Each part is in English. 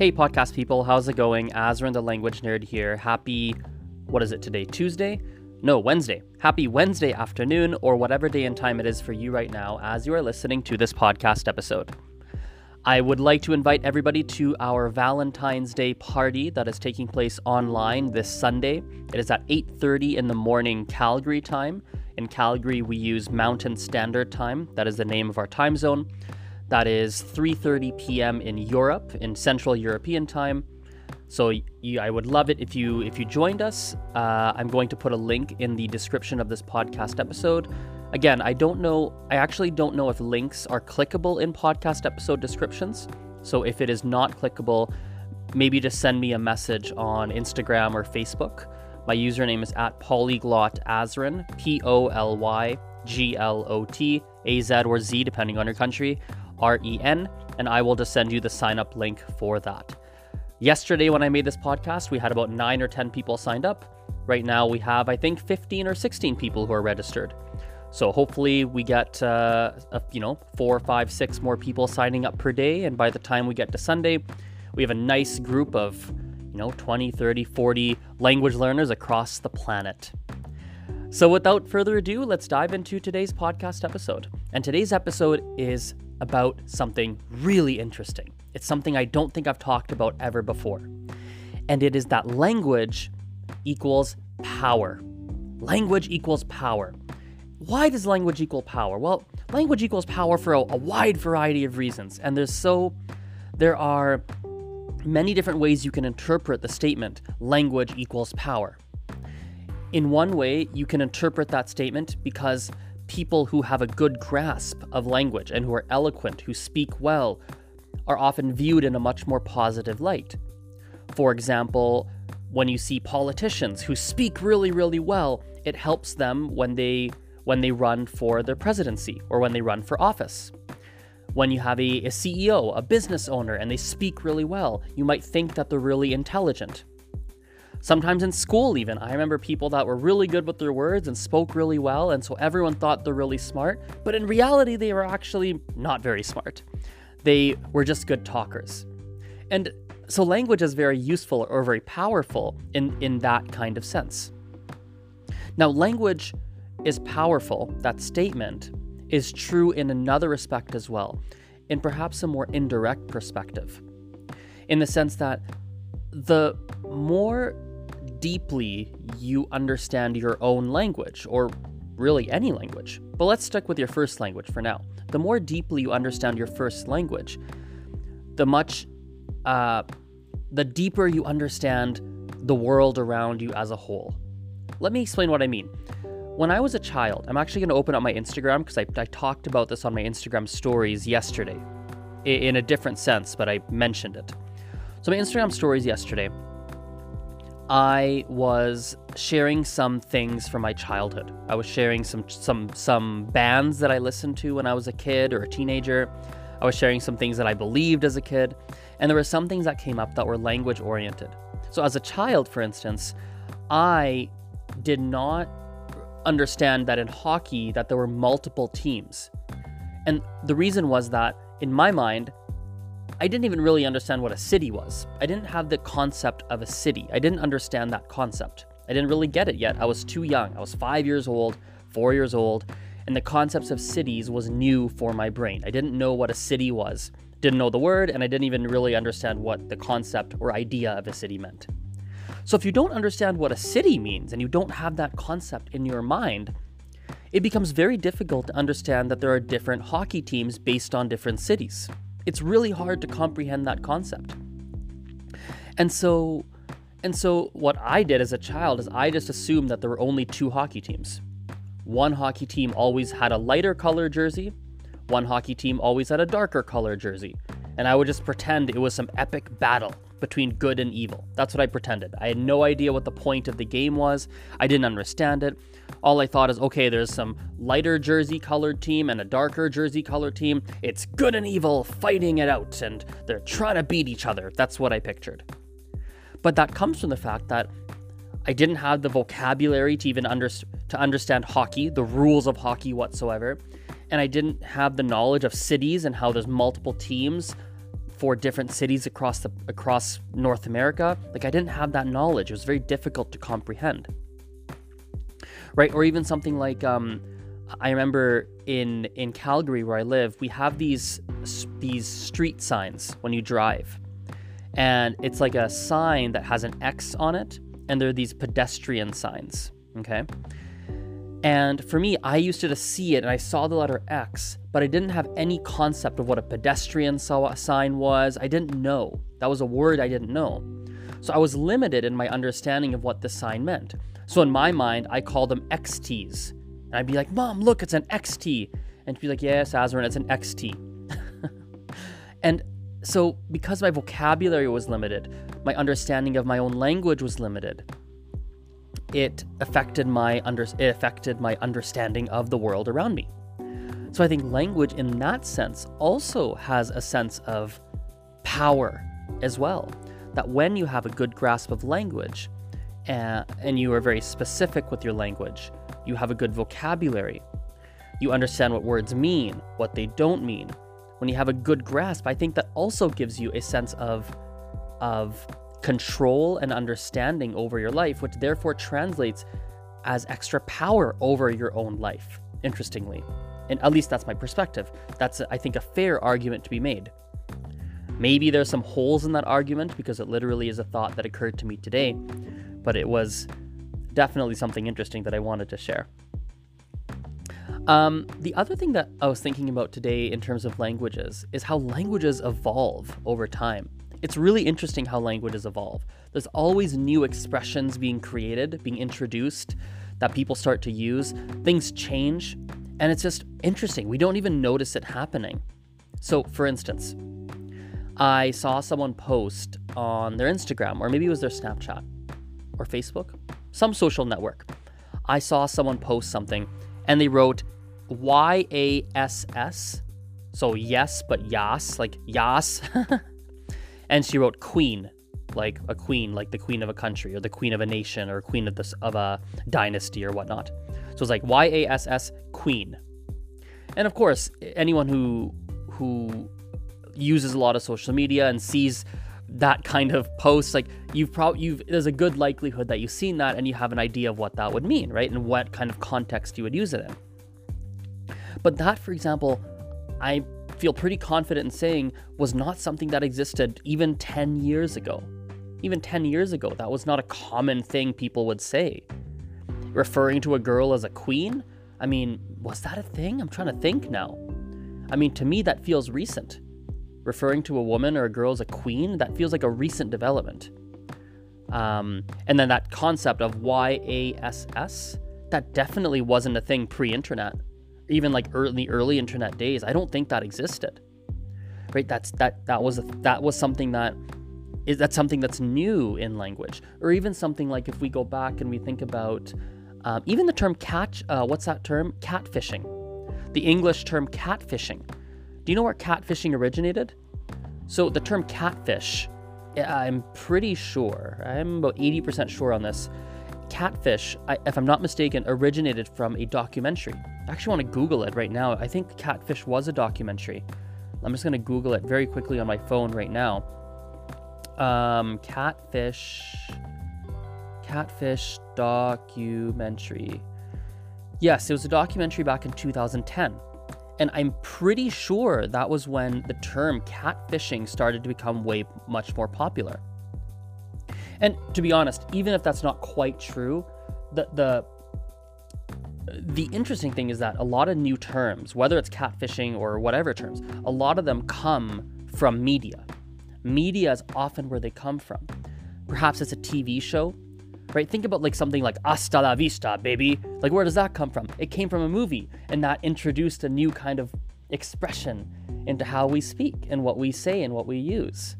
Hey, podcast people, how's it going? Azren the Language Nerd here. Happy, what is it today? Tuesday? No, Wednesday. Happy Wednesday afternoon, or whatever day and time it is for you right now as you are listening to this podcast episode. I would like to invite everybody to our Valentine's Day party that is taking place online this Sunday. It is at 8:30 in the morning Calgary time. In Calgary, we use Mountain Standard Time. That is the name of our time zone. That is 3:30 p.m. in Europe, in Central European time. So you, I would love it if you if you joined us. Uh, I'm going to put a link in the description of this podcast episode. Again, I don't know. I actually don't know if links are clickable in podcast episode descriptions. So if it is not clickable, maybe just send me a message on Instagram or Facebook. My username is at polyglot azren, P O L Y G L O T A Z or Z, depending on your country. R E N, and I will just send you the sign up link for that. Yesterday, when I made this podcast, we had about nine or 10 people signed up. Right now, we have, I think, 15 or 16 people who are registered. So hopefully, we get, uh, a, you know, four, five, six more people signing up per day. And by the time we get to Sunday, we have a nice group of, you know, 20, 30, 40 language learners across the planet. So without further ado, let's dive into today's podcast episode. And today's episode is about something really interesting. It's something I don't think I've talked about ever before. And it is that language equals power. Language equals power. Why does language equal power? Well, language equals power for a, a wide variety of reasons. And there's so, there are many different ways you can interpret the statement language equals power. In one way, you can interpret that statement because people who have a good grasp of language and who are eloquent, who speak well, are often viewed in a much more positive light. For example, when you see politicians who speak really, really well, it helps them when they when they run for their presidency or when they run for office. When you have a, a CEO, a business owner, and they speak really well, you might think that they're really intelligent. Sometimes in school, even, I remember people that were really good with their words and spoke really well, and so everyone thought they're really smart, but in reality, they were actually not very smart. They were just good talkers. And so language is very useful or very powerful in, in that kind of sense. Now, language is powerful, that statement is true in another respect as well, in perhaps a more indirect perspective, in the sense that the more deeply you understand your own language, or really any language. But let's stick with your first language for now. The more deeply you understand your first language, the much, uh, the deeper you understand the world around you as a whole. Let me explain what I mean. When I was a child, I'm actually going to open up my Instagram because I, I talked about this on my Instagram stories yesterday in a different sense, but I mentioned it. So, my Instagram stories yesterday, I was sharing some things from my childhood. I was sharing some some some bands that I listened to when I was a kid or a teenager. I was sharing some things that I believed as a kid, and there were some things that came up that were language oriented. So as a child, for instance, I did not understand that in hockey that there were multiple teams. And the reason was that in my mind, I didn't even really understand what a city was. I didn't have the concept of a city. I didn't understand that concept. I didn't really get it yet. I was too young. I was five years old, four years old, and the concepts of cities was new for my brain. I didn't know what a city was, didn't know the word, and I didn't even really understand what the concept or idea of a city meant. So if you don't understand what a city means and you don't have that concept in your mind, it becomes very difficult to understand that there are different hockey teams based on different cities it's really hard to comprehend that concept. And so and so what I did as a child is I just assumed that there were only two hockey teams. One hockey team always had a lighter color jersey, one hockey team always had a darker color jersey, and I would just pretend it was some epic battle between good and evil. That's what I pretended. I had no idea what the point of the game was. I didn't understand it. All I thought is, okay, there's some lighter jersey colored team and a darker jersey colored team. It's good and evil fighting it out, and they're trying to beat each other. That's what I pictured. But that comes from the fact that I didn't have the vocabulary to even under- to understand hockey, the rules of hockey whatsoever, and I didn't have the knowledge of cities and how there's multiple teams for different cities across the across North America. Like I didn't have that knowledge. It was very difficult to comprehend. Right? Or even something like um, I remember in in Calgary where I live, we have these these street signs when you drive. And it's like a sign that has an X on it and there are these pedestrian signs, okay? And for me, I used to just see it and I saw the letter X, but I didn't have any concept of what a pedestrian sign was. I didn't know. That was a word I didn't know. So I was limited in my understanding of what the sign meant. So in my mind, I called them XTs. And I'd be like, Mom, look, it's an XT. And she'd be like, Yes, Azren, it's an XT. and so because my vocabulary was limited, my understanding of my own language was limited it affected my under it affected my understanding of the world around me. So I think language in that sense also has a sense of power as well. That when you have a good grasp of language uh, and you are very specific with your language, you have a good vocabulary, you understand what words mean, what they don't mean. When you have a good grasp, I think that also gives you a sense of of control and understanding over your life, which therefore translates as extra power over your own life, interestingly. And at least that's my perspective. That's, I think, a fair argument to be made. Maybe there's some holes in that argument because it literally is a thought that occurred to me today, but it was definitely something interesting that I wanted to share. Um, the other thing that I was thinking about today in terms of languages is how languages evolve over time. It's really interesting how languages evolve. There's always new expressions being created, being introduced that people start to use. Things change, and it's just interesting. We don't even notice it happening. So, for instance, I saw someone post on their Instagram, or maybe it was their Snapchat or Facebook, some social network. I saw someone post something and they wrote Y A S S. So, yes, but yas, like yas. and she wrote queen like a queen like the queen of a country or the queen of a nation or queen of this of a dynasty or whatnot. So it's like y-a-s-s queen. And of course anyone who who uses a lot of social media and sees that kind of post like you've probably you've there's a good likelihood that you've seen that and you have an idea of what that would mean right? And what kind of context you would use it in. But that for example i feel pretty confident in saying was not something that existed even 10 years ago. Even 10 years ago, that was not a common thing people would say. Referring to a girl as a queen? I mean, was that a thing? I'm trying to think now. I mean, to me, that feels recent. Referring to a woman or a girl as a queen, that feels like a recent development. Um, and then that concept of YASS, that definitely wasn't a thing pre internet even like early early internet days i don't think that existed. Right? That's that that was a, that was something that is that something that's new in language. Or even something like if we go back and we think about um, even the term catch uh, what's that term? Catfishing. The english term catfishing. Do you know where catfishing originated? So the term catfish i'm pretty sure i'm about 80% sure on this catfish, if I'm not mistaken, originated from a documentary. I actually want to Google it right now. I think Catfish was a documentary. I'm just going to Google it very quickly on my phone right now. Um, catfish, catfish documentary. Yes, it was a documentary back in 2010. And I'm pretty sure that was when the term catfishing started to become way much more popular. And to be honest, even if that's not quite true, the the the interesting thing is that a lot of new terms, whether it's catfishing or whatever terms, a lot of them come from media. Media is often where they come from. Perhaps it's a TV show, right? Think about like something like Hasta la vista, baby. Like, where does that come from? It came from a movie, and that introduced a new kind of expression into how we speak and what we say and what we use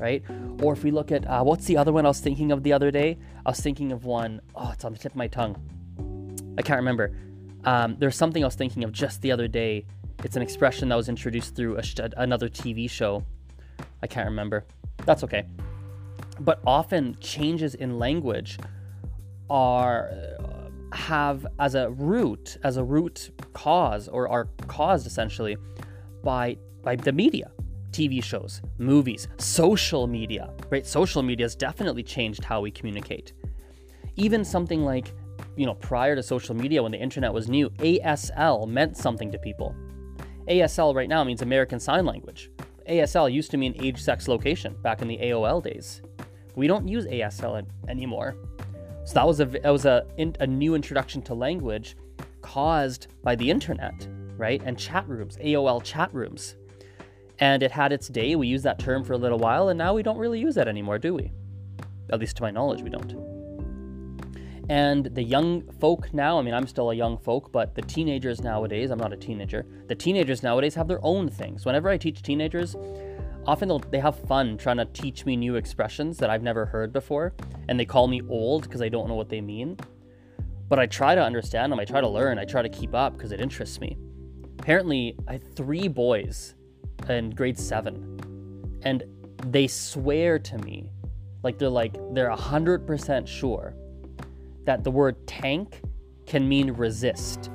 right? Or if we look at uh, what's the other one I was thinking of the other day? I was thinking of one, oh, it's on the tip of my tongue. I can't remember. Um, there's something I was thinking of just the other day. It's an expression that was introduced through a another TV show. I can't remember. That's okay. But often changes in language are uh, have as a root, as a root cause, or are caused essentially by by the media TV shows, movies, social media, right? Social media has definitely changed how we communicate. Even something like, you know, prior to social media when the internet was new, ASL meant something to people. ASL right now means American Sign Language. ASL used to mean age, sex, location back in the AOL days. We don't use ASL anymore. So that was a that was a, a new introduction to language caused by the internet, right? And chat rooms, AOL chat rooms. And it had its day. We used that term for a little while, and now we don't really use that anymore, do we? At least to my knowledge, we don't. And the young folk now, I mean, I'm still a young folk, but the teenagers nowadays, I'm not a teenager, the teenagers nowadays have their own things. Whenever I teach teenagers, often they have fun trying to teach me new expressions that I've never heard before, and they call me old because I don't know what they mean. But I try to understand them, I try to learn, I try to keep up because it interests me. Apparently, I three boys in grade seven, and they swear to me, like they're like, they're 100% sure that the word tank can mean resist.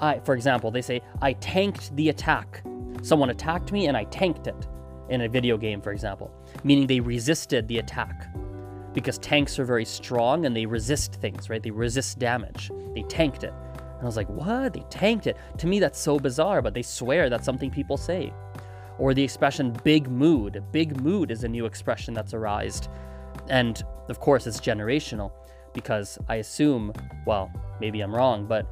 I, for example, they say, I tanked the attack. Someone attacked me and I tanked it in a video game, for example, meaning they resisted the attack. Because tanks are very strong and they resist things, right? They resist damage. They tanked it. And I was like, what? They tanked it. To me, that's so bizarre, but they swear that's something people say. Or the expression big mood. Big mood is a new expression that's arised. And of course, it's generational because I assume, well, maybe I'm wrong, but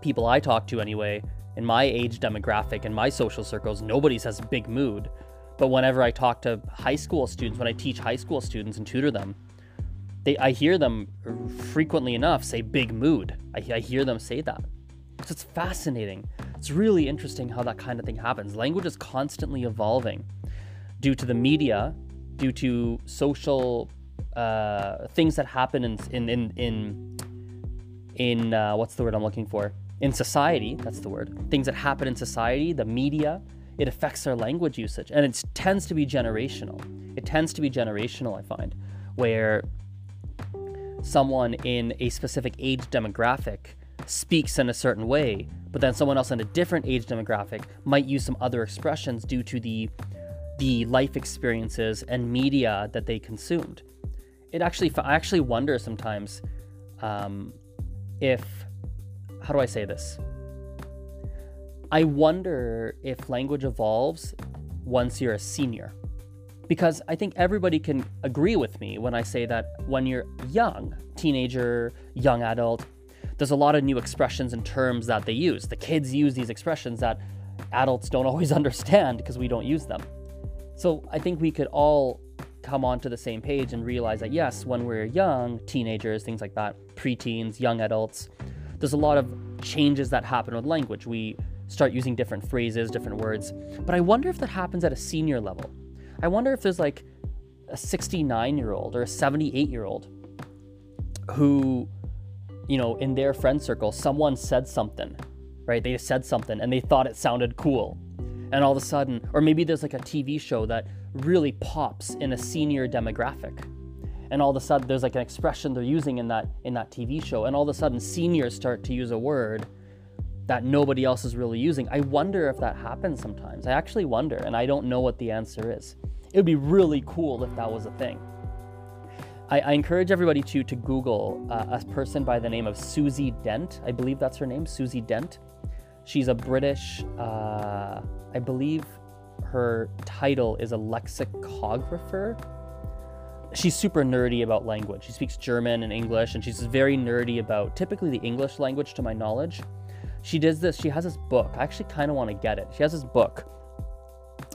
people I talk to anyway, in my age demographic and my social circles, nobody says big mood. But whenever I talk to high school students, when I teach high school students and tutor them, they I hear them frequently enough say big mood. I, I hear them say that. So it's fascinating. It's really interesting how that kind of thing happens. Language is constantly evolving due to the media, due to social uh, things that happen in in in in, in uh, what's the word I'm looking for? In society, that's the word. Things that happen in society, the media, it affects our language usage, and it tends to be generational. It tends to be generational, I find, where someone in a specific age demographic speaks in a certain way, but then someone else in a different age demographic might use some other expressions due to the the life experiences and media that they consumed it actually I actually wonder sometimes um, if how do I say this? I wonder if language evolves once you're a senior. Because I think everybody can agree with me when I say that when you're young, teenager, young adult, there's a lot of new expressions and terms that they use. The kids use these expressions that adults don't always understand because we don't use them. So I think we could all come onto the same page and realize that yes, when we're young, teenagers, things like that, preteens, young adults, there's a lot of changes that happen with language. We start using different phrases, different words. But I wonder if that happens at a senior level. I wonder if there's like a 69 year old or a 78 year old who, you know, in their friend circle, someone said something, right? They said something and they thought it sounded cool. And all of a sudden, or maybe there's like a TV show that really pops in a senior demographic and all of a sudden there's like an expression they're using in that in that TV show and all of a sudden seniors start to use a word that nobody else is really using. I wonder if that happens sometimes. I actually wonder and I don't know what the answer is. It would be really cool if that was a thing. I, I encourage everybody to to Google uh, a person by the name of Susie Dent. I believe that's her name, Susie Dent. She's a British, uh, I believe her title is a lexicographer. She's super nerdy about language. She speaks German and English, and she's very nerdy about typically the English language, to my knowledge. She does this, she has this book. I actually kind of want to get it. She has this book.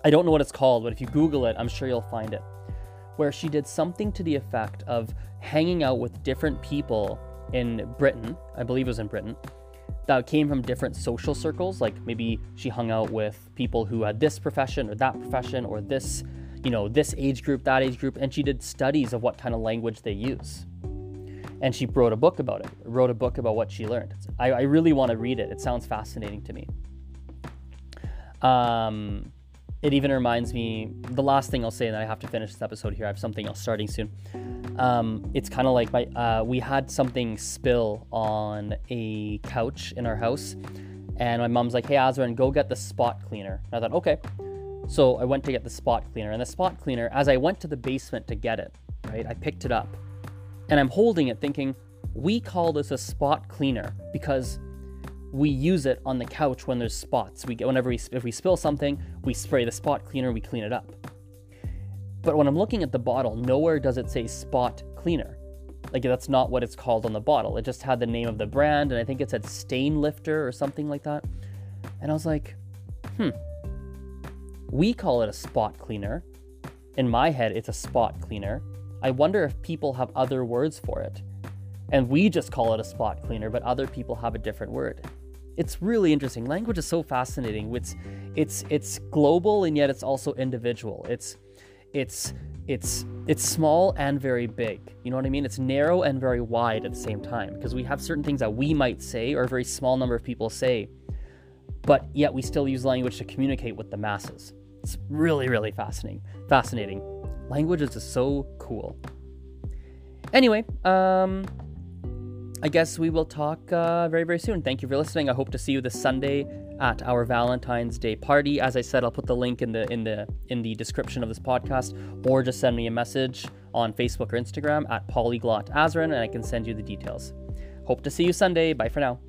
I don't know what it's called, but if you Google it, I'm sure you'll find it. Where she did something to the effect of hanging out with different people in Britain, I believe it was in Britain, that came from different social circles. Like maybe she hung out with people who had this profession or that profession or this, you know, this age group, that age group, and she did studies of what kind of language they use. And she wrote a book about it, wrote a book about what she learned. I, I really want to read it. It sounds fascinating to me. Um, it even reminds me, the last thing I'll say, and I have to finish this episode here. I have something else starting soon. Um, it's kind of like my uh, we had something spill on a couch in our house, and my mom's like, "Hey, Azren, go get the spot cleaner." And I thought, okay. So I went to get the spot cleaner, and the spot cleaner, as I went to the basement to get it, right, I picked it up, and I'm holding it thinking, we call this a spot cleaner because we use it on the couch when there's spots. We whenever we if we spill something, we spray the spot cleaner, we clean it up. But when I'm looking at the bottle, nowhere does it say spot cleaner. Like that's not what it's called on the bottle. It just had the name of the brand, and I think it said stain lifter or something like that. And I was like, hmm. We call it a spot cleaner. In my head, it's a spot cleaner. I wonder if people have other words for it. And we just call it a spot cleaner, but other people have a different word. It's really interesting. Language is so fascinating. It's it's it's global and yet it's also individual. It's it's it's it's small and very big. You know what I mean? It's narrow and very wide at the same time because we have certain things that we might say or a very small number of people say, but yet we still use language to communicate with the masses. It's really really fascinating. Fascinating. Language is just so cool. Anyway, um I guess we will talk uh, very, very soon. Thank you for listening. I hope to see you this Sunday at our Valentine's Day party. As I said, I'll put the link in the in the in the description of this podcast, or just send me a message on Facebook or Instagram at polyglot Azren, and I can send you the details. Hope to see you Sunday. Bye for now.